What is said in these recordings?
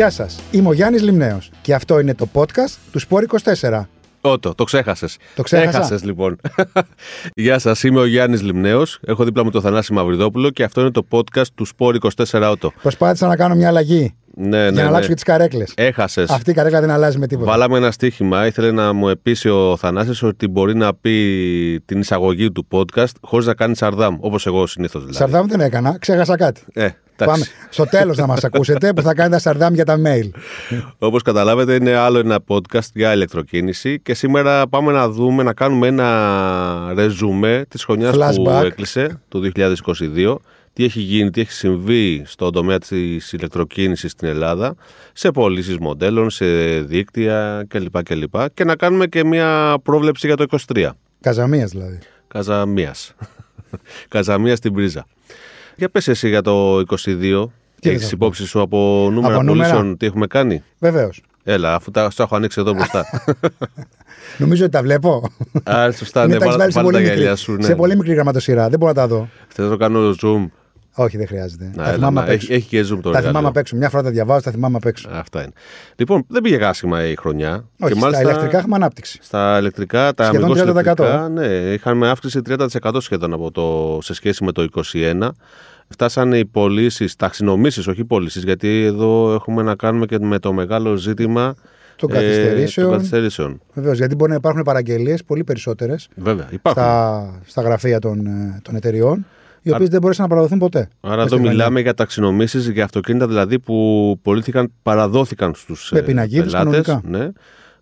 Γεια σας, είμαι ο Γιάννης Λιμνέος και αυτό είναι το podcast του Sport 24. Ότο, το ξέχασες. Το ξέχασα. Έχασες λοιπόν. Γεια σας, είμαι ο Γιάννης Λιμνέος. Έχω δίπλα μου τον Θανάση Μαυριδόπουλο και αυτό είναι το podcast του Sport 24 Ότο. Προσπάθησα να κάνω μια αλλαγή Ναι, ναι, για να ναι. αλλάξω και τις καρέκλες. Έχασες. Αυτή η καρέκλα δεν αλλάζει με τίποτα. Βάλαμε ένα στοίχημα. Ήθελε να μου επίσης ο Θανάσης ότι μπορεί να πει την εισαγωγή του podcast χωρίς να κάνει σαρδάμ, όπως εγώ συνήθως δηλαδή. Σαρδάμ δεν έκανα, ξέχασα κάτι. Ε, Πάμε εντάξει. στο τέλος να μας ακούσετε που θα κάνετε σαρδάμ για τα mail. Όπως καταλάβετε, είναι άλλο ένα podcast για ηλεκτροκίνηση και σήμερα πάμε να δούμε, να κάνουμε ένα ρεζουμέ της χρονιάς που Flashback. έκλεισε, το 2022. Τι έχει γίνει, τι έχει συμβεί στον τομέα της ηλεκτροκίνησης στην Ελλάδα, σε πωλήσεις μοντέλων, σε δίκτυα κλπ. κλπ. Και να κάνουμε και μια πρόβλεψη για το 23. Καζαμίας δηλαδή. Καζαμίας. Καζαμίας στην πρίζα. Για πες εσύ για το 22. Τι Έχεις θα πω; υπόψη σου από νούμερα Από νούμερα; πωλήσεων τι έχουμε κάνει; Βεβαίως. Έλα, αφού τα σου έχω ανοίξει εδώ μπροστά. Νομίζω ότι τα βλέπω. Α, σωστά, Μην ναι, τα έχεις βάλε βάλει σε βάλε πολύ, τα μικρή, γυαλιά σου. Ναι. σε πολύ μικρή γραμματοσυρά. Δεν μπορώ να τα δω. Θες να το κάνω zoom; Όχι, δεν χρειάζεται. Να, τα έλα, θυμάμαι να. απ' έξω. Έχει, έχει και zoom το Τα θυμάμαι εργαλείο. απ' έξω. Μια φορά τα διαβάζω, τα θυμάμαι απ' έξω. Αυτά είναι. Λοιπόν, δεν πήγε άσχημα η χρονιά. Όχι, στα ηλεκτρικά έχουμε ανάπτυξη. Στα ηλεκτρικά, τα Σχεδόν αμυγός 30%. ηλεκτρικά, ναι, είχαμε αύξηση 30% σχεδόν από το, σε σχέση με το 2021. Φτάσανε οι πωλήσεις, ταξινομήσεις, όχι πωλήσεις, γιατί εδώ έχουμε να κάνουμε και με το μεγάλο ζήτημα Των ε, καθυστερήσεων. των καθυστερήσεων. Βεβαίως, γιατί μπορεί να υπάρχουν παραγγελίες πολύ περισσότερες Βέβαια, υπάρχουν. στα, στα γραφεία των, ε, των εταιριών, οι Α- οποίες δεν μπορέσαν να παραδοθούν ποτέ. Άρα Μες εδώ στη χρονιά. μιλάμε για ταξινομήσεις για αυτοκίνητα δηλαδή που πολύθηκαν, παραδόθηκαν στους Με ε, πινακίδες πελάτες. κανονικά. Ναι.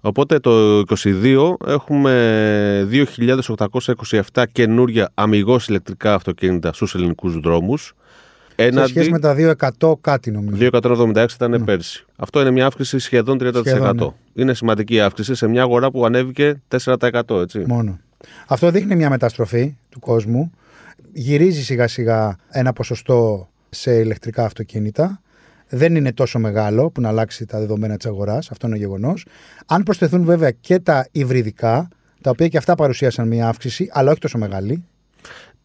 Οπότε το 22 έχουμε 2.827 καινούρια αμυγός ηλεκτρικά αυτοκίνητα στους ελληνικούς δρόμους. Σε σχέση με τα 2% κάτι νομίζω. 276 ήταν πέρσι. Αυτό είναι μια αύξηση σχεδόν 30%. Σχεδόν, ναι. Είναι σημαντική αύξηση σε μια αγορά που ανέβηκε 4%. Έτσι. Μόνο. Αυτό δείχνει μια μεταστροφή του κόσμου. Γυρίζει σιγά σιγά ένα ποσοστό σε ηλεκτρικά αυτοκίνητα. Δεν είναι τόσο μεγάλο που να αλλάξει τα δεδομένα της αγοράς. Αυτό είναι γεγονός. Αν προσθεθούν βέβαια και τα υβριδικά, τα οποία και αυτά παρουσίασαν μια αύξηση, αλλά όχι τόσο μεγάλη.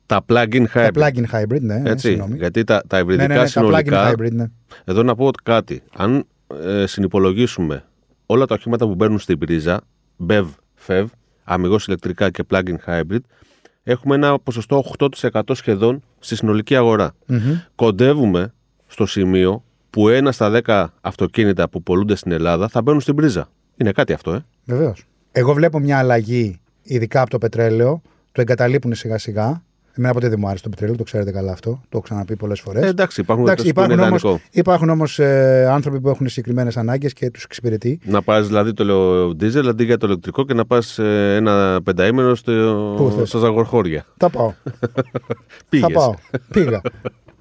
Τα plug-in hybrid. Τα plug-in hybrid, ναι, ναι, έτσι, συγγνώμη. γιατί τα, τα Ναι, υβριδικά ναι, ναι, τα συνολικά plug-in hybrid, ναι. Εδώ να πω κάτι. Αν ε, συνυπολογίσουμε όλα τα οχήματα που μπαίνουν στην πρίζα, BEV, FEV, αμυγός ηλεκτρικά και plug-in hybrid, έχουμε ένα ποσοστό 8% σχεδόν στη συνολική αγορά. Μμμ. Κοντεύουμε στο σημείο που ένα στα 10 αυτοκίνητα που πολλούνται στην Ελλάδα θα μπαίνουν στην πρίζα. Είναι κάτι αυτό, ε. Βεβαίως. Εγώ βλέπω μια αλλαγή, ειδικά από το πετρέλαιο. Το εγκαταλείπουν σιγά σιγά. Εμένα ποτέ δεν μου άρεσε το πετρέλαιο, το ξέρετε καλά αυτό. Το έχω ξαναπεί πολλές φορές. Ε, εντάξει, υπάρχουν Εντάξει, Εντάξει, που είναι υπάρχουν όμως, ιδανικό. υπάρχουν όμως ε, άνθρωποι που έχουν συγκεκριμένες ανάγκες και τους εξυπηρετεί. Να πας δηλαδή το λέω diesel αντί για το ηλεκτρικό και να πας ε, ένα πενταήμερο Πού στο, θες; στα ζαγορχώρια. Θα πάω. Πήγες. Θα πάω. Πήγα.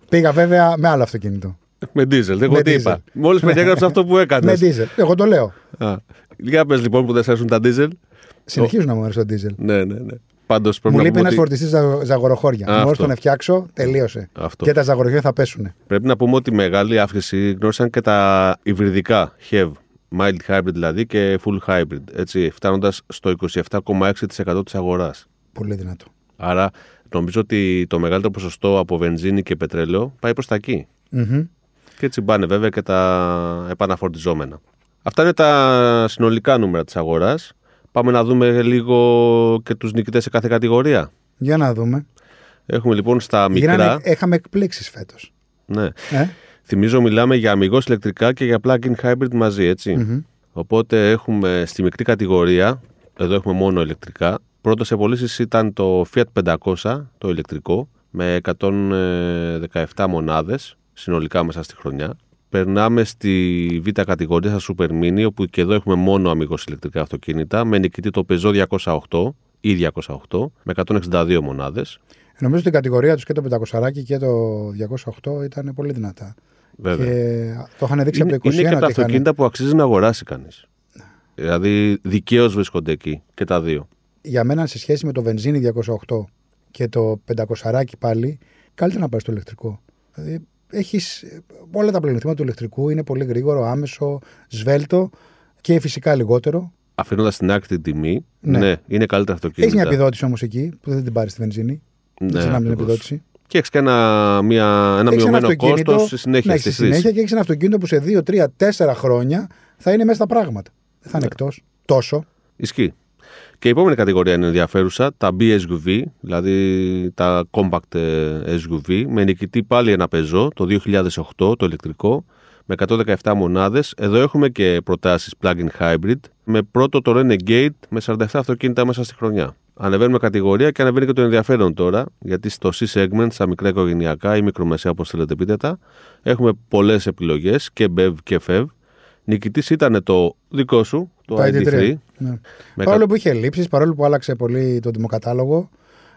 Πήγα βέβαια με άλλο αυτοκίνητο. Με diesel. Εγώ Με τι diesel. είπα. Μόλι περιέγραψε αυτό που έκανες. με diesel. Εγώ το λέω. Για πες λοιπόν που δεν σε αρέσουν τα diesel. Συνεχίζουν να μου αρέσει το diesel. Ναι, ναι, ναι. Πάντως πρέπει Μου να λείπει πούμε ένας ότι, φορτιστής ζαγοροχώρια. Α, Μόλι αυτό. τον φτιάξω, τελείωσε. Αυτό. Και τα ζαγοροχώρια θα πέσουν. πρέπει να πούμε ότι μεγάλη αύξηση γνώρισαν και τα υβριδικά HEV, mild hybrid δηλαδή και full hybrid. Έτσι, φτάνοντας στο 27,6% της αγοράς. Πολύ δυνατό. Άρα νομίζω ότι το μεγαλύτερο ποσοστό από βενζίνη και πετρέλαιο πάει προς τα εκεί. Μμμ. Και έτσι πάνε βέβαια και τα επαναφορτιζόμενα. Αυτά είναι τα συνολικά νούμερα της αγοράς. Πάμε να δούμε λίγο και τους νικητές σε κάθε κατηγορία. Για να δούμε. Έχουμε λοιπόν στα Γίνανε, μικρά. έχαμε εκπλήξεις φέτος. Ναι. Ε; Θυμίζω μιλάμε για αμυγός ηλεκτρικά και για plug-in hybrid μαζί, έτσι. Μμμ. Οπότε έχουμε στη μικρή κατηγορία, εδώ έχουμε μόνο ηλεκτρικά. Πρώτος σε πωλήσεις ήταν το Fiat 500, το ηλεκτρικό, με 117 μονάδες συνολικά μέσα στη χρονιά. Περνάμε στη β' κατηγορία, στα Super Mini, όπου και εδώ έχουμε μόνο αμυγός ηλεκτρικά αυτοκίνητα, με νικητή το Peugeot 208 ή 208, με 162 μονάδες. Νομίζω ότι η κατηγορία τους και το 500 και το 208 ήταν πολύ δυνατά. Βέβαια. Και το είχαν δείξει είναι, από το 2021 είναι και τα ότι είχαν- αυτοκίνητα που αξίζει να αγοράσει κανείς. Δηλαδή, δικαίως βρίσκονται εκεί και τα δύο. Για μένα, σε σχέση με το βενζίνη 208 και το 500 πάλι, καλύτερα να πάρεις το ηλεκτρικό. Δηλαδή, έχεις όλα τα πλεονεκτήματα του ηλεκτρικού, είναι πολύ γρήγορο, άμεσο, σβέλτο και φυσικά λιγότερο. Αφήνοντας στην άκρη την τιμή, Ναι. ναι, είναι καλύτερα αυτοκίνητα. Έχεις μια επιδότηση όμως εκεί που δεν την πάρεις στη βενζίνη. Ναι, δεν ξέρει να μην είναι ακριβώς. επιδότηση. Και έχεις και ένα, μια, ένα Έχεις μειωμένο αυτοκίνητο, κόστος στη συνέχεια. ναι, στη στη χρήση. συνέχεια και έχεις ένα αυτοκίνητο που σε 2, 3, 4 χρόνια θα είναι μέσα στα πράγματα. Δεν θα είναι Ναι. εκτός. Τόσο. Ισχύει. Και η επόμενη κατηγορία είναι ενδιαφέρουσα, τα BSUV, δηλαδή τα compact ε, SUV, με νικητή πάλι ένα πεζό το 2008, το ηλεκτρικό, με 117 μονάδες. Εδώ έχουμε και προτάσεις plug-in hybrid, με πρώτο το Renegade με 47 αυτοκίνητα μέσα στη χρονιά. Ανεβαίνουμε κατηγορία και ανεβαίνει και το ενδιαφέρον τώρα, γιατί στο C-segment, στα μικρά οικογενειακά ή μικρομεσαία, όπως θέλετε πείτε τα, έχουμε πολλές επιλογές και BEV και FEV. Νικητής ήταν το δικό σου, το, Το ID3, ID3. Ναι. με Παρόλο που είχε λήψει, παρόλο που άλλαξε πολύ το δημοκατάλογο,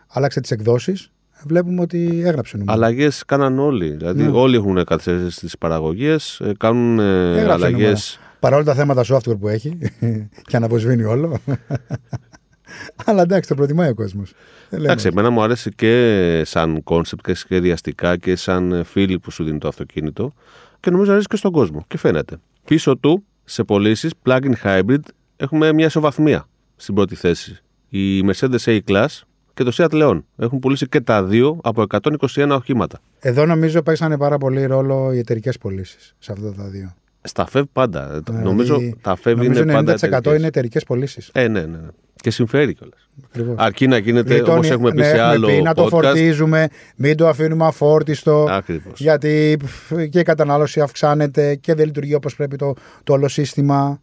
άλλαξε τις εκδόσεις, βλέπουμε ότι έγραψε νούμερο. Αλλαγές κάναν όλοι. Δηλαδή, Ναι. όλοι έχουν καθυστερήσει στις παραγωγές, κάνουν ε, Έγραψε αλλαγές. νούμερο. Παρόλα τα θέματα software που έχει και αναβοσβήνει όλο. Αλλά εντάξει, το προτιμάει ο κόσμος. Εντάξει, εμένα μου αρέσει και σαν concept και σχεδιαστικά και σαν ε, feeling που σου δίνει το αυτοκίνητο και νομίζω αρέσει και στον κόσμο και φαίνεται. Πίσω του, σε πωλήσεις plug-in hybrid, έχουμε μια ισοβαθμία στην πρώτη θέση. Η Mercedes A-Class και το Seat Leon έχουν πουλήσει και τα δύο από 121 οχήματα. Εδώ νομίζω παίξανε πάρα πολύ ρόλο οι εταιρικές πωλήσεις σε αυτά τα δύο. Στα FEV πάντα. Δηλαδή, νομίζω τα FEV νομίζω είναι πάντα 90% εταιρικές. είναι εταιρικές πωλήσεις. Ε, ναι, ναι. Ναι. Και συμφέρει κιόλας. Ακριβώς. Αρκεί να γίνεται Γλιτώνει- όπω έχουμε πει ναι, σε έχουμε άλλο πει, να το podcast. φορτίζουμε, μην το αφήνουμε αφόρτιστο. Ακριβώς. Γιατί πφ, και η κατανάλωση αυξάνεται και δεν λειτουργεί όπως πρέπει το, το όλο σύστημα.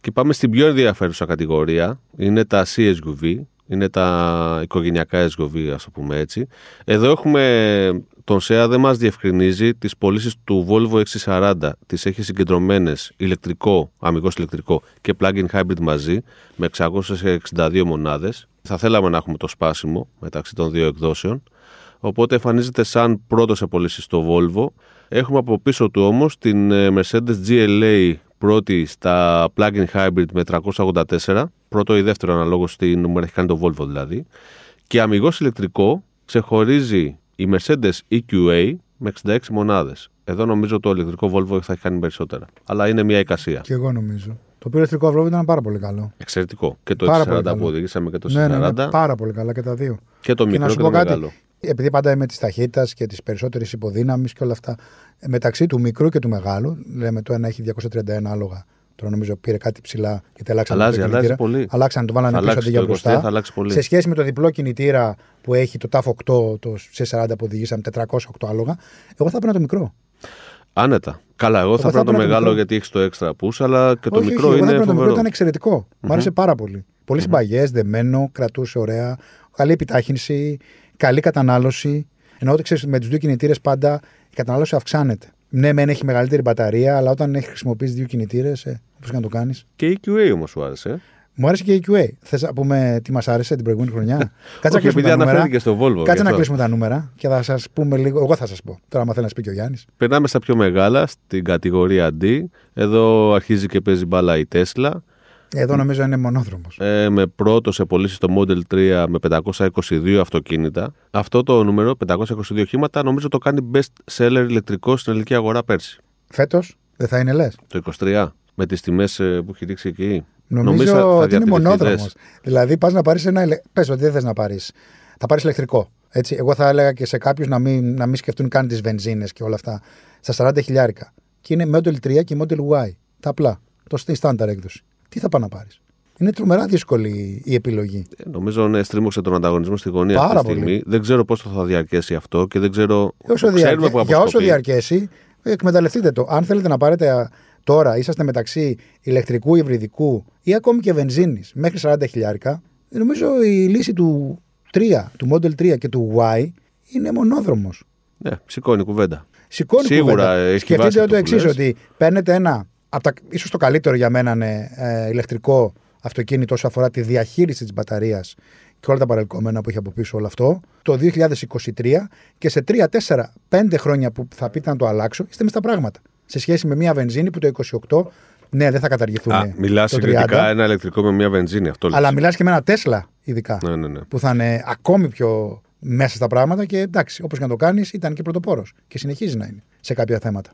Και πάμε στην πιο ενδιαφέρουσα κατηγορία. Είναι τα CSUV. Είναι τα οικογενειακά SUV, ας το πούμε έτσι. Εδώ έχουμε. Τον ΣΕΑ δεν μας διευκρινίζει τις πωλήσεις του Volvo XC40. Τις έχει συγκεντρωμένες ηλεκτρικό, αμυγός ηλεκτρικό και plug-in hybrid μαζί, με 662 μονάδες. Θα θέλαμε να έχουμε το σπάσιμο μεταξύ των δύο εκδόσεων. Οπότε εμφανίζεται σαν πρώτος σε πωλήσεις στο Volvo. Έχουμε από πίσω του όμως την ε, Mercedes GLA πρώτη στα plug-in hybrid με 384. Πρώτο ή δεύτερο αναλόγως στην νούμερα έχει κάνει το Volvo δηλαδή. Και αμυγός ηλεκτρικό ξεχωρίζει η Mercedes EQA με 66 μονάδες. Εδώ νομίζω το ηλεκτρικό Volvo θα έχει κάνει περισσότερα. Αλλά είναι μια εικασία. Και εγώ νομίζω. Το οποίο ηλεκτρικό αυλό ήταν πάρα πολύ καλό. Εξαιρετικό. Και το Πάρα X40 πολύ καλό. που οδηγήσαμε και το ναι, ναι, C40 ναι, πάρα πολύ καλά και τα δύο. και το και μικρό να και, σου το πω κάτι. μεγάλο. Επειδή πάντα είμαι της ταχύτητας και της περισσότερης υποδύναμης και όλα αυτά. ε, Μεταξύ του μικρού και του μεγάλου, λέμε το ένα έχει 231 άλογα. Τώρα νομίζω πήρε κάτι ψηλά γιατί αλλάξαν Αλλάζει, το αλλάζει κινητήρα. πολύ. Αλλάξαν, το βάλανε Θα πίσω αλλάξει αντί για το 23, μπροστά. θα αλλάξει πολύ. Σε σχέση με το διπλό κινητήρα που έχει το TAF 8, το C40 που οδηγήσαμε 408 άλογα, εγώ θα έπαιρνα το μικρό. Άνετα. Καλά, εγώ θα θα πρέπει το έπαιρνα το μεγάλο μικρό. γιατί έχεις το έξτρα push, αλλά και το όχι, μικρό όχι, εγώ θα είναι έπαιρνα το μικρό, φοβερό. ήταν εξαιρετικό. Μ' άρεσε πάρα πολύ. Πολύ συμπαγές, δεμένο, κρατούσε ωραία, καλή επιτάχυνση, καλή κατανάλωση. Ενώ ότι ξέρεις, με τους δύο κινητήρες πάντα η κατανάλωση αυξάνεται. Ναι, μεν έχει μεγαλύτερη μπαταρία, αλλά όταν έχει χρησιμοποιήσει δύο κινητήρες, ε, όπως και να το κάνεις. Και η QA όμως σου άρεσε. ε. Μου άρεσε και η QA. Θες να πούμε τι μας άρεσε την προηγούμενη χρονιά; Κάτσε να Όχι, κλείσουμε επειδή τα νούμερα. αναφέρθηκε στο Volvo. γι' Κάτσε να αυτό. κλείσουμε τα νούμερα και θα σας πούμε λίγο. Εγώ θα σας πω. Τώρα, άμα θέλει να σου πει και ο Γιάννης. Περνάμε στα πιο μεγάλα, στην κατηγορία D. Εδώ αρχίζει και παίζει μπάλα η Tesla. Εδώ νομίζω είναι μονόδρομος. Ε, με πρώτο σε πωλήσει το Model 3 με 522 αυτοκίνητα. Αυτό το νούμερο, 522 οχήματα, νομίζω το κάνει best seller ηλεκτρικό στην ελληνική αγορά πέρσι. Φέτος δεν θα είναι λες; Το 23, με τις τιμές που έχει δείξει εκεί. Νομίζω θα- θα ότι είναι διατηρηθεί, μονόδρομος. δες. Δηλαδή, πας να πάρεις ένα. ηλε- Πες ότι δεν θες να πάρεις. Θα πάρεις ηλεκτρικό. Έτσι. Εγώ θα έλεγα και σε κάποιους να μην, να μην σκεφτούν καν τις βενζίνες και όλα αυτά. Στα 40 χιλιάρικα. Και είναι Model 3 και Model Y. Τα απλά. Το στη στάνταρ έκδοση. Τι θα πάει να πάρεις; Είναι τρομερά δύσκολη η επιλογή. Ε, Νομίζω ναι, στρίμωξε τον ανταγωνισμό στη γωνία Πάρα αυτή τη στιγμή. πολύ. Δεν ξέρω πόσο θα διαρκέσει αυτό και δεν ξέρω. Όσο ξέρουμε διαρκε... που Για όσο αποσκοπεί. διαρκέσει, εκμεταλλευτείτε το. Αν θέλετε να πάρετε α, τώρα, είσαστε μεταξύ ηλεκτρικού, υβριδικού ή ακόμη και βενζίνης μέχρι 40 χιλιάρικα, νομίζω η λύση του 3, του Model 3 και του Y είναι μονόδρομος. Ναι, σηκώνει κουβέντα. Σηκώνει Σίγουρα κουβέντα. έχει Σκεφτείτε βάση το αυτό που εξής, λες. ότι παίρνετε ένα, από τα, ίσως το καλύτερο για μένα είναι ε, ηλεκτρικό αυτοκίνητο όσο αφορά τη διαχείριση της μπαταρίας και όλα τα παρελκόμενα που έχει από πίσω όλο αυτό, το 2023 και σε 3, 4, 5 χρόνια που θα πείτε να το αλλάξω, είστε μες στα πράγματα. Σε σχέση με μια βενζίνη που το 28, ναι, δεν θα καταργηθούν. Α, μιλάς το συγκριτικά ένα ηλεκτρικό με μια βενζίνη. Αυτό αλλά λες. μιλάς και με ένα Τέσλα ειδικά, Ναι, ναι, ναι. που θα είναι ακόμη πιο μέσα στα πράγματα και εντάξει, όπως και να το κάνεις, ήταν και πρωτοπόρος και συνεχίζει να είναι σε κάποια θέματα.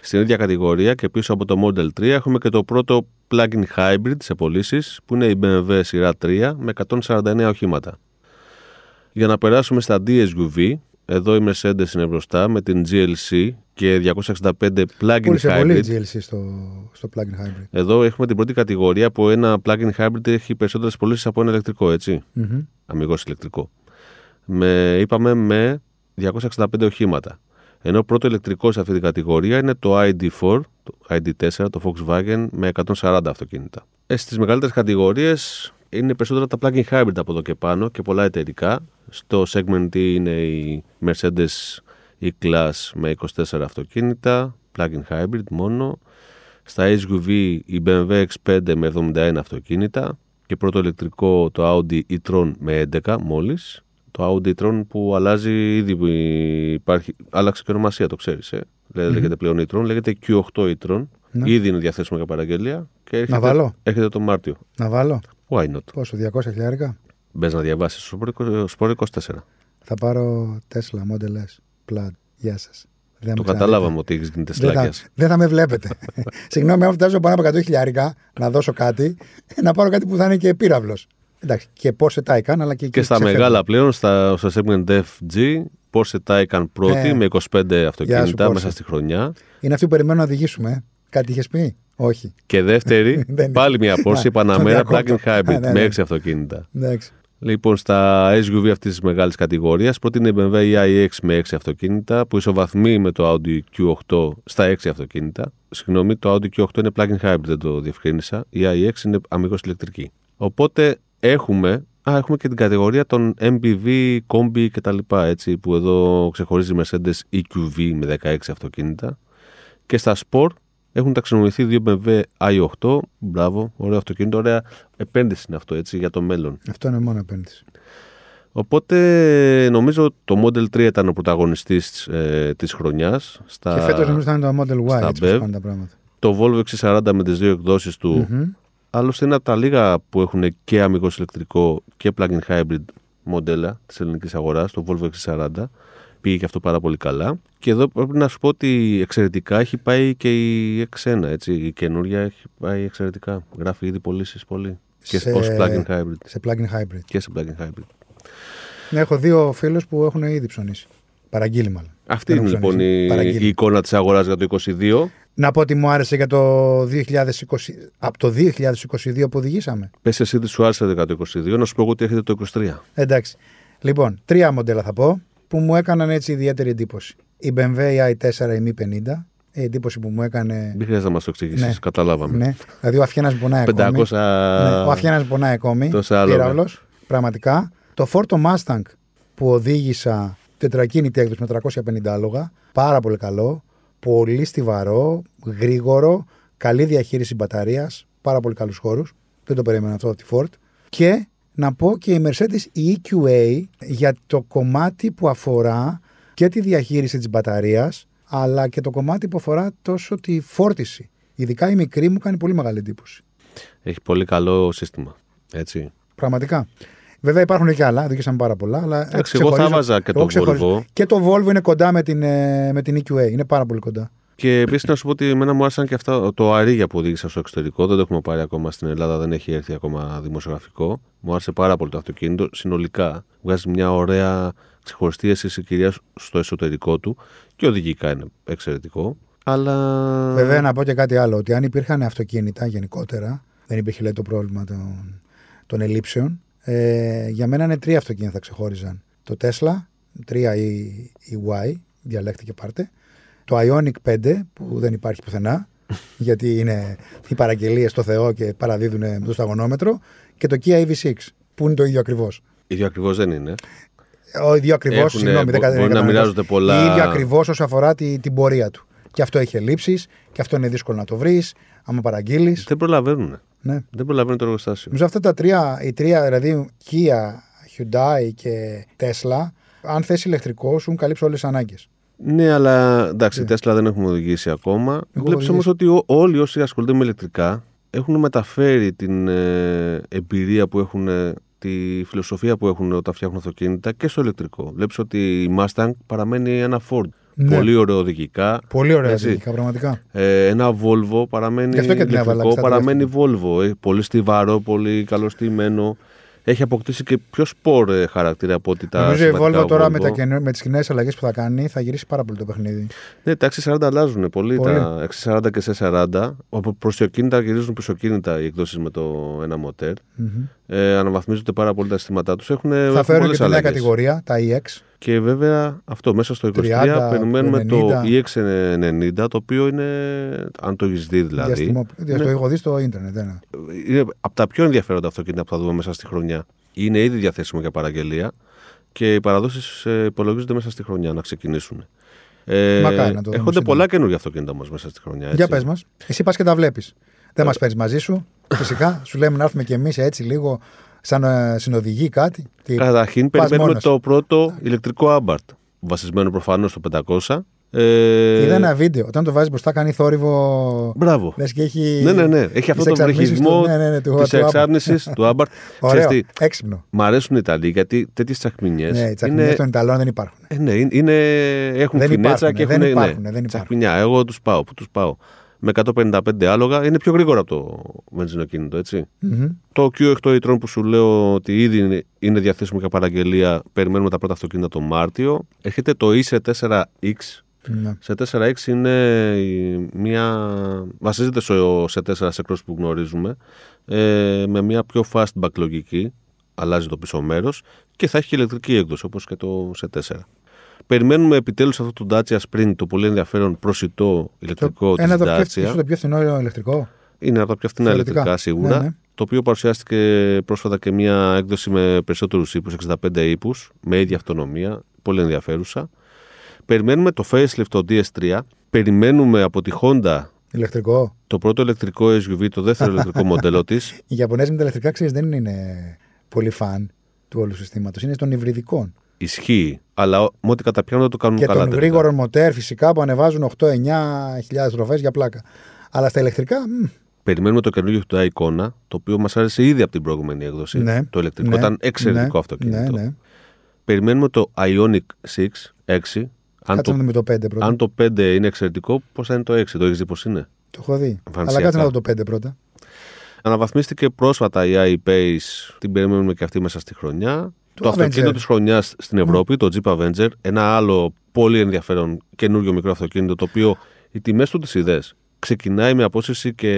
Στην ίδια κατηγορία και πίσω από το Model 3 έχουμε και το πρώτο plug-in hybrid σε πωλήσεις που είναι η BMW σειρά 3 με 149 οχήματα. Για να περάσουμε στα DSUV, Εδώ η Mercedes είναι μπροστά με την GLC και 265 plug-in Πούλησε hybrid. πολύ η GLC στο, στο plug-in hybrid. Εδώ έχουμε την πρώτη κατηγορία που ένα plug-in hybrid έχει περισσότερες πωλήσεις από ένα ηλεκτρικό, έτσι; Μμμ. Αμυγός ηλεκτρικό. Με, είπαμε με 265 οχήματα. Ενώ ο πρώτο ηλεκτρικό σε αυτή την κατηγορία είναι το ID4, το ID4, το Volkswagen με 140 αυτοκίνητα. Ε, στις μεγαλύτερες κατηγορίες είναι περισσότερα τα plug-in hybrid από εδώ και πάνω και πολλά εταιρικά. Στο segment D είναι η Mercedes E-Class με 24 αυτοκίνητα, plug-in hybrid μόνο. Στα SUV η BMW X5 με 71 αυτοκίνητα και πρώτο ηλεκτρικό το Audi e-tron με 11 μόλις. Το Audi e-tron που αλλάζει ήδη υπάρχει, άλλαξε και ονομασία το ξέρεις ε. Δεν λέγεται πλέον e-tron, λέγεται Q8 e-tron. Ναι. Ήδη είναι διαθέσιμο για παραγγελία και έρχεται, βάλω; έρχεται το Μάρτιο. Να βάλω; Why not; Πόσο, 200 χιλιάρικα; Μπες να διαβάσεις στο Sport 24. Θα πάρω Tesla Model S. Plaid. Γεια σας. Δεν Το με καταλάβαμε ότι έχεις γίνει Δεν θα, τεσλάκια. δεν θα με βλέπετε. Συγγνώμη, αν φτάσω πάνω από 100 χιλιάρικα να δώσω κάτι, να πάρω κάτι που θα είναι και πύραυλος. Εντάξει, και Porsche Taycan, αλλά και εκεί Και στα ξεφεύγω. μεγάλα πλέον, στα, στο segment FG, Porsche Taycan πρώτη Ε, με 25 αυτοκίνητα Porsche. μέσα στη χρονιά. Είναι αυτή που περιμένω να οδηγήσουμε. ε. Κάτι είχες πει; Όχι. Και δεύτερη, Δεν είναι. πάλι μια Porsche Α, Panamera το plug-in διακόπτω. hybrid Α, ναι, με ναι. 6 αυτοκίνητα. Εντάξει. Λοιπόν, στα SUV αυτής της μεγάλης κατηγορίας, πρώτη είναι η BMW iX με 6 αυτοκίνητα, που ισοβαθμεί με το Audi Q8 στα 6 αυτοκίνητα. Συγγνώμη, το Audi Q8 είναι plug-in hybrid, δεν το διευκρίνησα. Η iX είναι αμυγός ηλεκτρική. Οπότε έχουμε, α, έχουμε και την κατηγορία των MPV, Combi κτλ. Έτσι, που εδώ ξεχωρίζει η Mercedes EQV με 16 αυτοκίνητα. Και στα Sport έχουν ταξινομηθεί δύο BMW i8. Μπράβο, ωραίο αυτοκίνητο, ωραία επένδυση είναι αυτό έτσι για το μέλλον. Αυτό είναι μόνο επένδυση. Οπότε νομίζω το Model 3 ήταν ο πρωταγωνιστής ε, της χρονιάς. Στα... Και φέτος νομίζω θα είναι το Model Y, στα έτσι πώς BEV. πάνε τα πράγματα. Το Volvo XC40 με τις δύο εκδόσεις του. Μμμ. Άλλωστε είναι από τα λίγα που έχουν και αμυγός ηλεκτρικό και plug-in hybrid μοντέλα της ελληνικής αγοράς, το Volvo XC40. Πήγε και αυτό πάρα πολύ καλά. Και εδώ πρέπει να σου πω ότι εξαιρετικά έχει πάει και η X1, έτσι. Η καινούρια έχει πάει εξαιρετικά. Γράφει ήδη πωλήσεις πολύ. Και Σε- ως plug-in hybrid. Σε plug-in hybrid. Και σε plug-in hybrid. Ναι, έχω δύο φίλους που έχουν ήδη ψωνίσει. Παραγγείλει μάλλον. Αυτή Δεν είναι έχω λοιπόν ψωνίσει. η, Παραγγείλει. η εικόνα της αγοράς για το 2022. Να πω ότι μου άρεσε για το 2020, από το 2022 που οδηγήσαμε. Πες εσύ τι σου άρεσε το 2022, να σου πω εγώ ότι έρχεται το 2023. Εντάξει. Λοιπόν, τρία μοντέλα θα πω που μου έκαναν έτσι ιδιαίτερη εντύπωση. Η BMW i4 η Mi 50. Η εντύπωση που μου έκανε. Μην χρειάζεται να μας το εξηγήσεις, Ναι. καταλάβαμε. Ναι, δηλαδή ο Αφιένα πονάει 500... ακόμη. Ναι, ο Αφιένα πονάει ακόμη. Τόσα άλογα. Πύραυλος, πραγματικά. Το Forto Mustang που οδήγησα τετρακίνητη έκδοση με 350 άλογα. Πάρα πολύ καλό. Πολύ στιβαρό, γρήγορο, καλή διαχείριση μπαταρίας. Πάρα πολύ καλούς χώρους. Δεν το περίμενα αυτό από τη Ford. Και να πω και η Mercedes η EQA για το κομμάτι που αφορά και τη διαχείριση της μπαταρίας αλλά και το κομμάτι που αφορά τόσο τη φόρτιση. Ειδικά η μικρή μου κάνει πολύ μεγάλη εντύπωση. Έχει πολύ καλό σύστημα. Έτσι. Πραγματικά. Βέβαια υπάρχουν και άλλα, οδηγήσαμε πάρα πολλά. Αλλά Εντάξει, εγώ θα ξεχωρίζω- βάζα και εγώ το ξεχωρίζω. Volvo. Και το Volvo είναι κοντά με την, ε, με την EQA. Είναι πάρα πολύ κοντά. Και επίσης να σου πω ότι εμένα μου άρεσαν και αυτά το αρίγια που οδήγησα στο εξωτερικό. Δεν το έχουμε πάρει ακόμα στην Ελλάδα, δεν έχει έρθει ακόμα δημοσιογραφικό. Μου άρεσε πάρα πολύ το αυτοκίνητο. Συνολικά βγάζει μια ωραία ξεχωριστή αίσθηση κυρίας στο εσωτερικό του και οδηγικά είναι εξαιρετικό. Αλλά. Βέβαια, να πω και κάτι άλλο. Ότι αν υπήρχαν αυτοκίνητα γενικότερα, δεν υπήρχε λέει, το πρόβλημα των, των ελλείψεων. Ε, για μένα είναι τρία αυτοκίνητα θα ξεχώριζαν. Το Tesla, τρία ή, ή Y, διαλέκτηκε πάρτε. Το Ionic 5, που δεν υπάρχει πουθενά, γιατί είναι οι παραγγελίες στο Θεό και παραδίδουν με το σταγονόμετρο. Και το Kia EV6, που είναι το ίδιο ακριβώς. ίδιο ακριβώς δεν είναι. Ο ίδιο ακριβώς, Έχουνε- συγγνώμη, δεν μπο- κα- δεν μπορεί να έκανα μοιράζονται λάθος. πολλά- ίδιο ακριβώς όσο αφορά τη, την πορεία του. Και αυτό έχει ελλείψεις, και αυτό είναι δύσκολο να το βρεις. Άμα παραγγείλεις. Δεν προλαβαίνουν. Ναι. Δεν προλαβαίνουν το εργοστάσιο. Νομίζω αυτά τα τρία, οι τρία, δηλαδή Kia, Hyundai και Tesla, αν θες ηλεκτρικό, σου έχουν καλύψει όλες τις ανάγκες. Ναι, αλλά εντάξει, Τέσλα δεν έχουμε οδηγήσει ακόμα. Βλέπεις οδηγήσει. όμω ότι ό- όλοι όσοι ασχολούνται με ηλεκτρικά έχουν μεταφέρει την ε, εμπειρία που έχουν, ε, τη φιλοσοφία που έχουν όταν φτιάχνουν αυτοκίνητα και στο ηλεκτρικό. Βλέπεις ότι η Mustang παραμένει ένα Ford. Ναι. Πολύ ωραίο οδηγικά. Πολύ ωραία Έτσι. οδηγικά, πραγματικά. Ε, ένα Volvo παραμένει Γι' αυτό και την έβαλα ηλεκτρικό, στα παραμένει Volvo. Ε, πολύ στιβαρό, πολύ καλωστημένο. έχει αποκτήσει και πιο σπορ ε, χαρακτήρα από ότι τα. Νομίζω η συμβατικά Volvo τώρα Volvo. με, τα, καινο- με τις κοινές αλλαγές που θα κάνει θα γυρίσει πάρα πολύ το παιχνίδι. Ναι, τα 640 αλλάζουν πολύ. Πολύ. Τα 640 και 640. Όπου προσιοκίνητα γυρίζουν πισωκίνητα οι εκδόσεις με το ένα μοτέρ. Μμμ. Ε, αναβαθμίζονται πάρα πολύ τα αισθήματά τους. Έχουν, θα έχουν φέρουν και πολλές τη νέα αλλαγές. κατηγορία, τα EX. Και βέβαια αυτό μέσα στο 23 30, περιμένουμε 90. το EX90 το οποίο είναι, αν το έχεις δει δηλαδή, Διαστημό- είναι, Το έχω δει στο ίντερνετ. ναι. ένα. είναι από τα πιο ενδιαφέροντα αυτοκίνητα που θα δούμε μέσα στη χρονιά. Είναι ήδη διαθέσιμο για παραγγελία και οι παραδόσεις υπολογίζονται μέσα στη χρονιά να ξεκινήσουν. Ε, Μακάρι να το δούμε Έχονται σύντομα. πολλά καινούργια αυτοκίνητα όμως μέσα στη χρονιά. Έτσι. Για πες μας. Εσύ πας και τα βλέπεις. Δεν Ε. μας παίρνεις μαζί σου. Φυσικά. Σου λέμε να έρθουμε κι εμείς έτσι λίγο σαν ε, συνοδηγοί κάτι. Τι- Καταρχήν Πας περιμένουμε μόνος. το πρώτο ηλεκτρικό Abarth. Βασισμένο προφανώς στο 500. Ε, Είδα ένα βίντεο. Όταν το βάζει μπροστά κάνει θόρυβο. Μπράβο. Λες και έχει. Ναι, ναι, ναι. Έχει αυτό τις το εξαρμίσεις βρεχισμό του- ναι, ναι, ναι, του- της του Abarth. εξάρτηση του Abarth. Ωραίο. Ξέρεις τι, Έξυπνο. Μ' αρέσουν οι Ιταλοί γιατί τέτοιες τσακμινιές. Ναι, οι τσακμινιές των Ιταλών δεν υπάρχουν. Ε, ναι, είναι, είναι- έχουν Δεν φινέτσα υπάρχουνε, και δεν έχουν. υπάρχουνε, ναι, δεν υπάρχουν. τσακμινιά. Εγώ τους πάω. Πού τους πάω. Με 155 άλογα είναι πιο γρήγορα από το βενζινοκίνητο, έτσι. Μμμ. Το Q8 e-tron που σου λέω ότι ήδη είναι, είναι διαθέσιμο για παραγγελία, περιμένουμε τα πρώτα αυτοκίνητα τον Μάρτιο. Έρχεται το IC4X. Ναι. Σε 4X είναι η- μια. βασίζεται στο σε 4 σε cross που γνωρίζουμε. Ε, με μια πιο fastback λογική. Αλλάζει το πίσω μέρος και θα έχει και ηλεκτρική έκδοση όπως και το σε 4. Περιμένουμε επιτέλους αυτό το Dacia Spring, το πολύ ενδιαφέρον προσιτό ηλεκτρικό της Ένα το πιο, Dacia. ίσως το πιο φθηνό ηλεκτρικό. Είναι από τα πιο φθηνά Θεωρητικά. ηλεκτρικά σίγουρα. Ναι, ναι. Το οποίο παρουσιάστηκε πρόσφατα και μια έκδοση με περισσότερους ύπους, 65 ύπους, με ίδια αυτονομία. Πολύ ενδιαφέρουσα. Περιμένουμε το facelift το DS3. Περιμένουμε από τη Honda Ηλεκτρικό. το πρώτο ηλεκτρικό SUV, το δεύτερο ηλεκτρικό μοντέλο της. Οι Ιαπωνέζοι με τα ηλεκτρικά ξέρεις δεν είναι πολύ φαν του όλου συστήματος. Είναι των υβριδικών. Ισχύει, αλλά ό- με ό,τι καταπιάνουν δεν το κάνουν και καλά. των τελικά. γρήγορων μοτέρ φυσικά που ανεβάζουν 8-9 χιλιάδες τροφές για πλάκα. Αλλά στα ηλεκτρικά. μ, Περιμένουμε το καινούργιο του Icona, το οποίο μας άρεσε ήδη από την προηγούμενη έκδοση. Ναι, το ηλεκτρικό ναι, ήταν εξαιρετικό ναι, αυτοκίνητο. Ναι, ναι. Περιμένουμε το Ionic 6, 6. Αν Κάτσε το, να δούμε το 5 πρώτα. αν το 5 είναι εξαιρετικό, πώς θα είναι το 6, το έχεις δει πώς είναι; Το έχω δει. Αλλά Εμφανισιακά. κάτσε να δω το 5 πρώτα. Αναβαθμίστηκε πρόσφατα η iPace, την περιμένουμε και αυτή μέσα στη χρονιά. Το Το, αυτοκίνητο Avenger. της χρονιάς στην Ευρώπη, το Jeep Avenger, ένα άλλο πολύ ενδιαφέρον καινούριο μικρό αυτοκίνητο, το οποίο οι τιμές του τις ιδέε ξεκινάει με απόσυρση και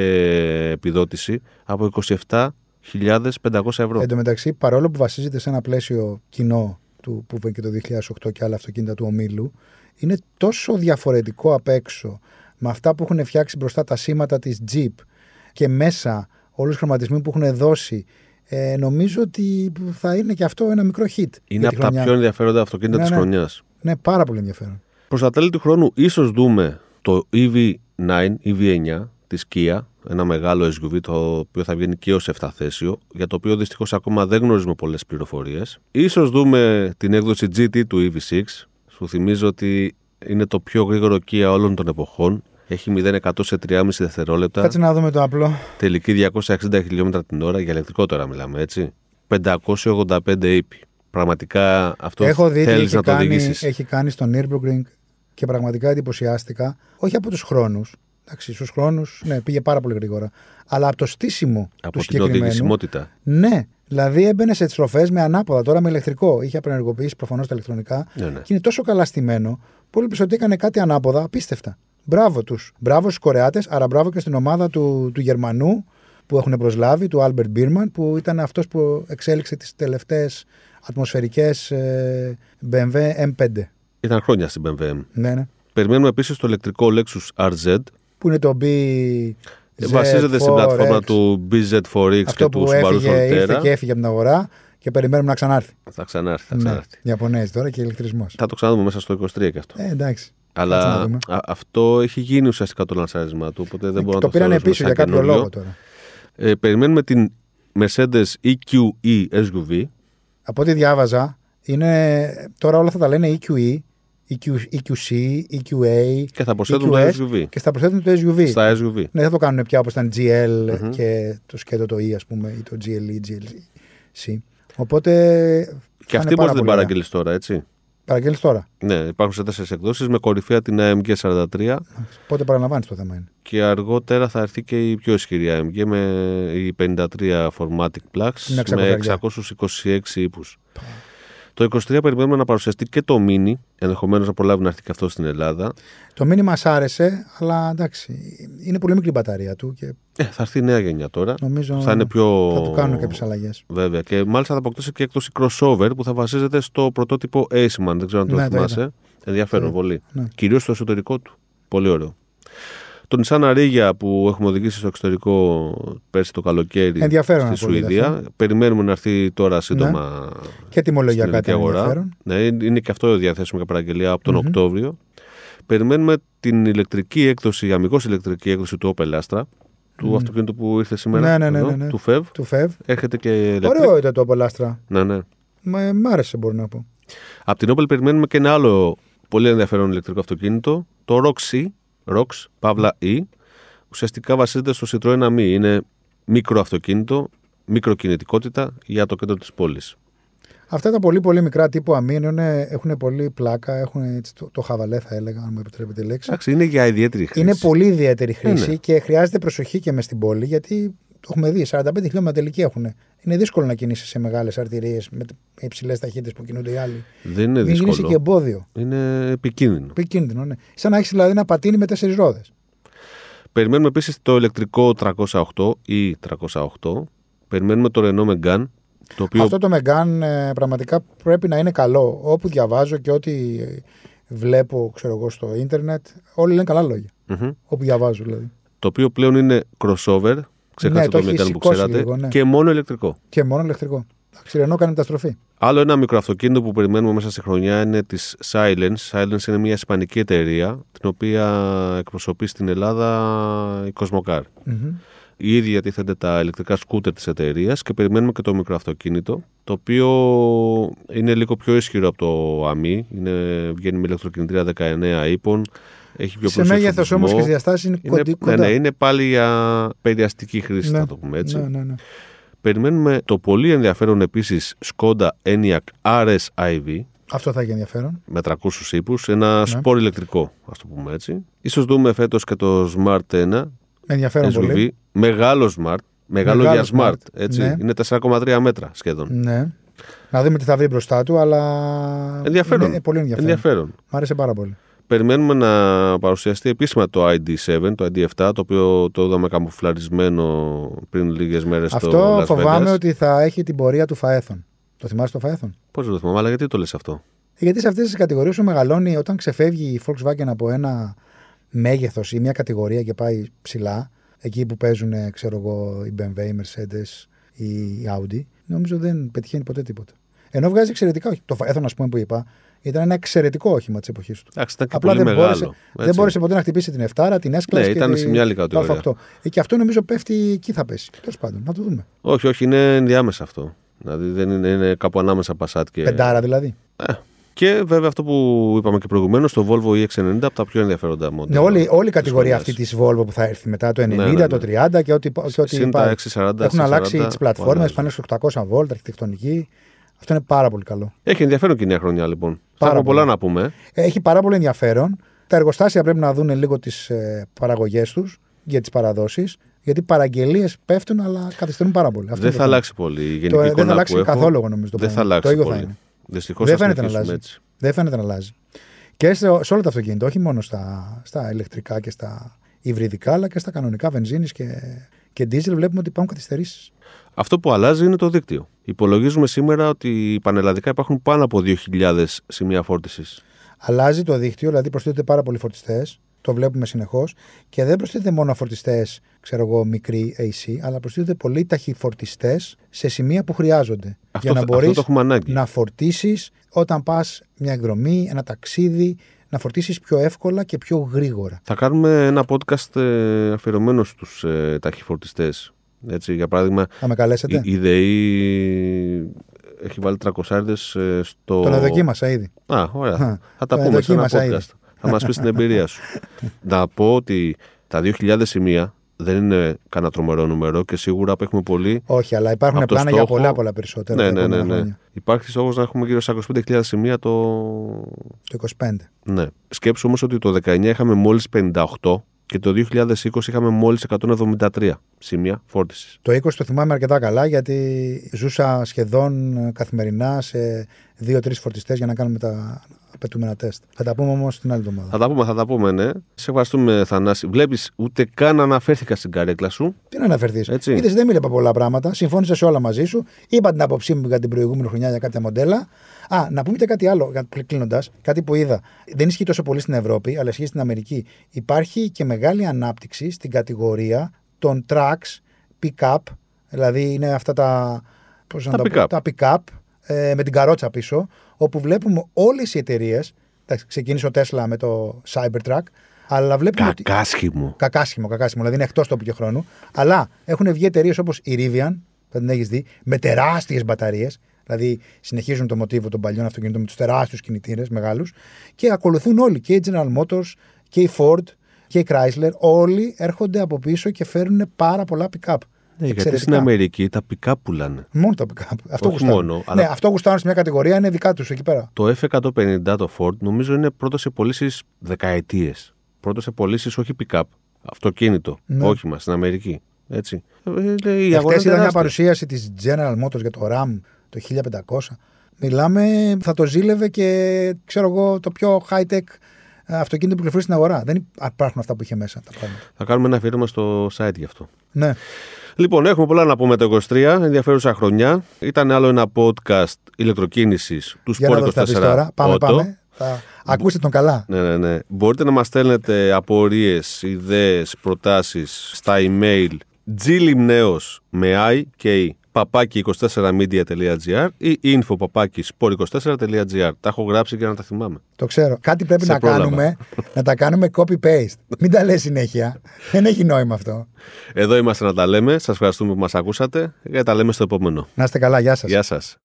επιδότηση από 27.500 ευρώ. Εν τω μεταξύ, παρόλο που βασίζεται σε ένα πλαίσιο κοινό του, που βγήκε το 2008 και άλλα αυτοκίνητα του ομίλου, είναι τόσο διαφορετικό απ' έξω με αυτά που έχουν φτιάξει μπροστά τα σήματα της Jeep και μέσα όλους τους χρωματισμοί που έχουν δώσει. Ε, νομίζω ότι θα είναι και αυτό ένα μικρό hit. Είναι για τη από τα χρονιά. πιο ενδιαφέροντα αυτοκίνητα Ναι, της ναι. τη χρονιάς. Ναι, πάρα πολύ ενδιαφέρον. Προς τα τέλη του χρόνου, ίσως δούμε το EV9, EV9 της Kia, ένα μεγάλο SUV το οποίο θα βγαίνει και ως 7 θέσιο, για το οποίο δυστυχώς ακόμα δεν γνωρίζουμε πολλές πληροφορίες. σω δούμε την έκδοση GT του EV6. Σου θυμίζω ότι είναι το πιο γρήγορο Kia όλων των εποχών. Έχει 0-100 σε 3,5 δευτερόλεπτα. Κάτσε να δούμε το απλό. Τελική 260 χιλιόμετρα την ώρα. Για ηλεκτρικό τώρα μιλάμε, έτσι. 585 ύπη. Πραγματικά αυτό Έχω δει τι θέλεις έχει να το κάνει, οδηγήσει. έχει κάνει στο Nürburgring και πραγματικά εντυπωσιάστηκα. Όχι από τους χρόνους. Εντάξει, στους χρόνους ναι, πήγε πάρα πολύ γρήγορα. Αλλά από το στήσιμο του Από την συγκεκριμένου. οδηγησιμότητα. Ναι, δηλαδή έμπαινε σε στροφές με ανάποδα, τώρα με ηλεκτρικό. Είχε απενεργοποιήσει προφανώς τα ηλεκτρονικά. Ναι, ναι. Και είναι τόσο καλά στημένο, που έλεγε ότι έκανε κάτι ανάποδα, απίστευτα. Μπράβο τους. Μπράβο στους Κορεάτες, άρα μπράβο και στην ομάδα του, του Γερμανού που έχουν προσλάβει, του Άλμπερτ Μπίρμαν, που ήταν αυτός που εξέλιξε τις τελευταίες ατμοσφαιρικές ε, BMW M5. Ήταν χρόνια στην BMW. Ναι, ναι. Περιμένουμε επίσης το ηλεκτρικό Lexus RZ. Που είναι το B. Ε, Βασίζεται στην πλατφόρμα του BZ4X Αυτό και του που Subaru έφυγε, ήρθε Solterra. και έφυγε από την αγορά και περιμένουμε να ξανάρθει. Θα ξανάρθει, θα Ναι. ξανάρθει. Ιαπωνέζοι τώρα και ηλεκτρισμός. Θα το ξαναδούμε μέσα στο 23 και αυτό. Ε, εντάξει. Κάτσε να Αλλά δούμε. α- αυτό έχει γίνει ουσιαστικά το λανσάρισμά του, οπότε δεν μπορώ το να το πήρανε θεωρήσουμε πίσω σαν για κάποιο καινούριο. λόγο τώρα. Ε, περιμένουμε την Mercedes E EQE SUV. Από ό,τι διάβαζα, είναι, τώρα όλα θα τα λένε EQE, EQ, EQC, EQA Και θα προσθέτουν το EQS SUV. και θα προσθέτουν το SUV. Στα SUV. Ναι, δεν θα το κάνουν πια όπως ήταν GL και το σκέτο το E, ας πούμε, ή το GLE, GLC. Οπότε. Και θα αυτή είναι πάρα μπορεί να την πολύ ωραία. παραγγείλεις τώρα, έτσι; Παραγγέλνεις τώρα. Ναι, υπάρχουν σε τέσσερις εκδόσεις με κορυφαία την AMG 43 Πότε παραλαμβάνεις το θέμα είναι. και αργότερα θα έρθει και η πιο ισχυρή AMG με η 53 Formatic Plus Είναι με 600. 626 ύπου. Το 23 περιμένουμε να παρουσιαστεί και το Mini, ενδεχομένως να προλάβει να έρθει και αυτό στην Ελλάδα. Το μήνυμα μας άρεσε, αλλά εντάξει. Είναι πολύ μικρή η μπαταρία του και Ε, θα έρθει η νέα γενιά τώρα. νομίζω Θα είναι πιο. θα του κάνουν κάποιες αλλαγές. Βέβαια. Και μάλιστα θα αποκτήσει και έκδοση crossover που θα βασίζεται στο πρωτότυπο Aceman. Δεν ξέρω αν το Ναι, το θυμάσαι. Ενδιαφέρον Το- πολύ. ναι. Κυρίως στο εσωτερικό του. Πολύ ωραίο. Το Nissan Ariya που έχουμε οδηγήσει στο εξωτερικό πέρσι το καλοκαίρι Ενδιαφέρον στη πολύ Σουηδία. αυτό. Περιμένουμε να έρθει τώρα σύντομα Και τιμολογιακά στην ήταν αγορά. ενδιαφέρον. Ναι, είναι και αυτό διαθέσιμο για παραγγελία από τον Οκτώβριο. Περιμένουμε την ηλεκτρική έκδοση, η αμυγός ηλεκτρική έκδοση του Opel Astra, του αυτοκίνητου που ήρθε σήμερα, Ναι, ναι, ναι, εδώ, ναι, ναι. του FEV. Του ΦΕΒ. Έρχεται και electric. Ωραίο ήταν το Απολάστρα. Ναι, ναι. Μ' μ' άρεσε, μπορώ να πω. Από την Opel περιμένουμε και ένα άλλο πολύ ενδιαφέρον ηλεκτρικό αυτοκίνητο, το ROX-E, ROX, Παύλα E. Ουσιαστικά βασίζεται στο Citroën AMI. Είναι μικρό αυτοκίνητο, μικροκινητικότητα για το κέντρο της πόλης. Αυτά τα πολύ πολύ μικρά τύπου αμήν έχουν πολύ πλάκα, έχουν έτσι το, το χαβαλέ θα έλεγα, αν μου επιτρέπετε τη λέξη. Εντάξει, είναι για ιδιαίτερη χρήση. Είναι πολύ ιδιαίτερη χρήση ναι. και χρειάζεται προσοχή και μες στην πόλη γιατί το έχουμε δει. 45 χιλιόμετρα τελική έχουν. Είναι δύσκολο να κινήσει σε μεγάλες αρτηρίες με υψηλές ταχύτητες που κινούνται οι άλλοι. Δεν είναι Μην δύσκολο. γίνεσαι και εμπόδιο. Είναι επικίνδυνο. Επικίνδυνο, ναι. Σαν να έχεις δηλαδή ένα πατίνι με τέσσερις ρόδες. Περιμένουμε επίσης το ηλεκτρικό 308 ή 308. Περιμένουμε το Renault Megane, το οποίο Αυτό το Μεγκάν πραγματικά πρέπει να είναι καλό. Όπου διαβάζω και ό,τι βλέπω ξέρω εγώ, στο ίντερνετ, όλοι λένε καλά λόγια. Μμμ. Όπου διαβάζω δηλαδή. το οποίο πλέον είναι crossover, ξέχασα Ναι, το το έχει Megane που σηκώσει ξέρατε, λίγο, ναι. και μόνο ηλεκτρικό. Και μόνο ηλεκτρικό. Εντάξει, Ρενό κάνει μεταστροφή. Άλλο ένα μικροαυτοκίνητο που περιμένουμε μέσα στη χρονιά είναι της Silence. Silence είναι μια ισπανική εταιρεία, την οποία εκπροσωπεί στην Ελλάδα η Cosmocar. Μμμ. Οι ίδιοι διατίθενται τα ηλεκτρικά σκούτερ της εταιρείας και περιμένουμε και το μικροαυτοκίνητο, το οποίο είναι λίγο πιο ισχυρό από το AMI. Είναι, βγαίνει με ηλεκτροκινητήρια 19 ύπων. Έχει πιο Σε πλούσιο μέγεθος όμως εξοπλισμό. και διαστάσεις είναι, Είναι, κοντί, ναι, κοντά. ναι, είναι πάλι για περιαστική χρήση, Ναι, θα το πούμε έτσι. Ναι, ναι, ναι. Περιμένουμε το πολύ ενδιαφέρον επίσης Skoda Enyaq RS IV Αυτό θα έχει ενδιαφέρον. με 300 ύπους, ένα Ναι. σπορ ηλεκτρικό, ας το πούμε έτσι. Ίσως δούμε φέτος και το Smart 1 Με ενδιαφέρον SUV, πολύ. μεγάλος Smart, μεγάλο, Μεγάλο για Smart, Smart, έτσι. ναι. Είναι 4,3 μέτρα σχεδόν. Ναι. Να δούμε τι θα βρει μπροστά του, αλλά. Ενδιαφέρον. Είναι πολύ ενδιαφέρον. ενδιαφέρον. Μ' άρεσε πάρα πολύ. Περιμένουμε να παρουσιαστεί επίσημα το ID7, το ID7, το οποίο το είδαμε καμουφλαρισμένο πριν λίγες μέρες στο Αυτό Las φοβάμαι Vegas. ότι θα έχει την πορεία του Φαέθων. Το θυμάσαι το Φαέθων. Πώς δεν το θυμάμαι, αλλά γιατί το λες αυτό; Γιατί σε αυτές τις κατηγορίες σου μεγαλώνει όταν ξεφεύγει η Volkswagen από ένα μέγεθος ή μια κατηγορία και πάει ψηλά, εκεί που παίζουν, ξέρω εγώ, η BMW, η Mercedes ή η Audi, νομίζω δεν πετυχαίνει ποτέ τίποτα. Ενώ βγάζει εξαιρετικά όχι. Το Φαέθων, α πούμε, που είπα, ήταν ένα εξαιρετικό όχημα της εποχής του. Εντάξει, ήταν και Απλά πολύ δεν μεγάλο. μπόρεσε, δεν έτσι. μπόρεσε ποτέ να χτυπήσει την Εφτάρα, την Έσκλα Ναι, και ήταν τη- σε μια άλλη το κατηγορία. Α8. Ε, Και αυτό νομίζω πέφτει εκεί θα πέσει. Τέλος πάντων, να το δούμε. Όχι, όχι, είναι ενδιάμεσα αυτό. Δηλαδή δεν είναι, είναι κάπου ανάμεσα Passat και. Πεντάρα δηλαδή. Ε. Και βέβαια αυτό που είπαμε και προηγουμένως, το Volvo EX90 από τα πιο ενδιαφέροντα Ναι, μοντέλα. όλη, όλη η της κατηγορία χρονιάς. αυτή της Volvo που θα έρθει μετά το 90, Ναι, ναι, το ναι. 30 και ό,τι, και ό,τι Συν τα πάει. 640, Έχουν αλλάξει 640, τις πλατφόρμες, αλλάζουν. πάνε στο 800 volt, αρχιτεκτονική. Αυτό είναι πάρα πολύ καλό. Έχει ενδιαφέρον και η νέα χρονιά λοιπόν. Θα Πάρα έχουμε πολλά πολύ. να πούμε. Έχει πάρα πολύ ενδιαφέρον. Τα εργοστάσια πρέπει να δουν λίγο τις ε, παραγωγές τους για τις παραδόσεις. Γιατί οι παραγγελίες πέφτουν, αλλά καθυστερούν πάρα πολύ. Αυτό δεν είναι θα το αλλάξει πολύ η γενική Το, ε, δεν εικόνα θα αλλάξει που έχω. καθόλου, εγώ νομίζω. Το δεν θα πράγμα. αλλάξει το ίδιο πολύ. θα είναι. Δυστυχώς Δεν θα φαίνεται να συνεχίσουμε αλλάζει. έτσι. Δεν φαίνεται να αλλάζει. Και σε, σε όλα τα αυτοκίνητα, όχι μόνο στα, στα ηλεκτρικά και στα υβριδικά, αλλά και στα κανονικά βενζίνης και, και diesel, βλέπουμε ότι υπάρχουν καθυστερήσεις. Αυτό που αλλάζει είναι το δίκτυο. Υπολογίζουμε σήμερα ότι πανελλαδικά υπάρχουν πάνω από 2.000 σημεία φόρτισης. Αλλάζει το δίκτυο, δηλαδή προσθέτονται πάρα πολλοί φορτιστές. Το βλέπουμε συνεχώς. Και δεν προσθέτονται μόνο φορτιστέ, ξέρω εγώ, μικροί AC, αλλά προσθέτονται πολλοί ταχυφορτιστές σε σημεία που χρειάζονται. Αυτό, για να θα- μπορείς αυτό το έχουμε ανάγκη. να φορτίσεις όταν πας μια εκδρομή, ένα ταξίδι, να φορτίσεις πιο εύκολα και πιο γρήγορα. Θα κάνουμε ένα podcast ε, αφιερωμένο στους ε, ταχυφορτιστές. Έτσι, για παράδειγμα, Θα με καλέσετε; η, η ΔΕΗ έχει βάλει 300 ε, στο... Τον εδοκίμασα ήδη. Α, ωραία. Α, θα τα τον πούμε σε ένα εδοκίμασα podcast. Θα μας πεις την εμπειρία σου. Να πω ότι τα 2.000 σημεία δεν είναι κανένα τρομερό νούμερο και σίγουρα έχουμε πολύ. Όχι, αλλά υπάρχουν Από το πλάνα για στόχο- πολλά πολλά περισσότερα. Ναι, τα ναι, ναι, επόμενα ναι. χρόνια. Υπάρχει στόχος να έχουμε γύρω στα 25.000 σημεία το. Το 25. Ναι. Σκέψου όμως ότι το 19 είχαμε μόλις 58 και το 2020 είχαμε μόλις 173 σημεία φόρτισης. Το 20 το θυμάμαι αρκετά καλά γιατί ζούσα σχεδόν ε, καθημερινά σε δύο-τρεις φορτιστές για να κάνουμε τα απαιτούμενα τεστ. Θα τα πούμε όμως την άλλη εβδομάδα. Θα τα πούμε, θα τα πούμε, ναι. Σε ευχαριστούμε, Θανάση. Βλέπεις, ούτε καν αναφέρθηκα στην καρέκλα σου. Τι να αναφερθείς. Έτσι. Είδες, δεν μίλησα πολλά πράγματα. Συμφώνησα σε όλα μαζί σου. Είπα την άποψή μου για την προηγούμενη χρονιά για κάποια μοντέλα. Α, να πούμε και κάτι άλλο κλείνοντας. Κάτι που είδα. Δεν ισχύει τόσο πολύ στην Ευρώπη, αλλά ισχύει στην Αμερική. Υπάρχει και μεγάλη ανάπτυξη στην κατηγορία των trucks pick-up. Δηλαδή είναι αυτά τα. Πώς να Τα το πω, pick-up. τα pick-up ε, με την καρότσα πίσω. Όπου βλέπουμε όλες οι εταιρείες. Ξεκίνησε ο Tesla με το Cybertruck. Αλλά βλέπουμε ότι. Κακάσχημο. Κακάσχημο, κακάσχημο, δηλαδή είναι εκτός τόπου και χρόνου. Αλλά έχουν βγει εταιρείες όπως η Rivian, θα την έχεις δει, με τεράστιες μπαταρίες. Δηλαδή συνεχίζουν το μοτίβο των παλιών αυτοκινήτων με τους τεράστιους κινητήρες μεγάλους. Και ακολουθούν όλοι. Και η General Motors και η Ford και η Chrysler. Όλοι έρχονται από πίσω και φέρνουν πάρα πολλά pick-up. Ναι, γιατί Εξαιρετικά. στην Αμερική τα πικά πουλάνε. Μόνο τα pick-up. Αυτό Όχι γουστάρουν. μόνο, Ναι, αλλά- αυτό γουστάρουν σε μια κατηγορία είναι δικά τους εκεί πέρα. Το F150 το Ford νομίζω είναι πρώτο σε πωλήσεις δεκαετίες. Πρώτο σε πωλήσεις όχι pick-up. Αυτοκίνητο. Ναι. Όχημα στην Αμερική. Έτσι. Ε, ε, η αγορά Εχθέ είδα μια τεράστια. παρουσίαση της General Motors για το RAM το 1500. Μιλάμε, θα το ζήλευε και ξέρω εγώ το πιο high-tech ε, αυτοκίνητο που κυκλοφορεί στην αγορά. Δεν υπάρχουν αυτά που είχε μέσα τα πράγματα. Θα κάνουμε ένα αφιέρωμα στο site γι' αυτό. Ναι. Λοιπόν, έχουμε πολλά να πούμε το 23. Ενδιαφέρουσα χρονιά. Ήταν άλλο ένα podcast ηλεκτροκίνησης του Για να Sport δω τι θα πεις 24. τώρα. Πάμε, Auto. πάμε. Θα... Ακούστε τον καλά. Ναι, ναι, ναι. Μπορείτε να μας στέλνετε απορίες, ιδέες, προτάσεις στα email glimneos με i και i παπάκι 24media.gr ή info παπάκι sport24.gr. Τα έχω γράψει για να τα θυμάμαι. Το ξέρω. Κάτι πρέπει Σε να πρόλαβα. κάνουμε, να τα κάνουμε copy-paste. Μην τα λες συνέχεια. Δεν έχει νόημα αυτό. Εδώ είμαστε να τα λέμε. Σας ευχαριστούμε που μας ακούσατε και τα λέμε στο επόμενο. Να είστε καλά. Γεια σας. Γεια σας.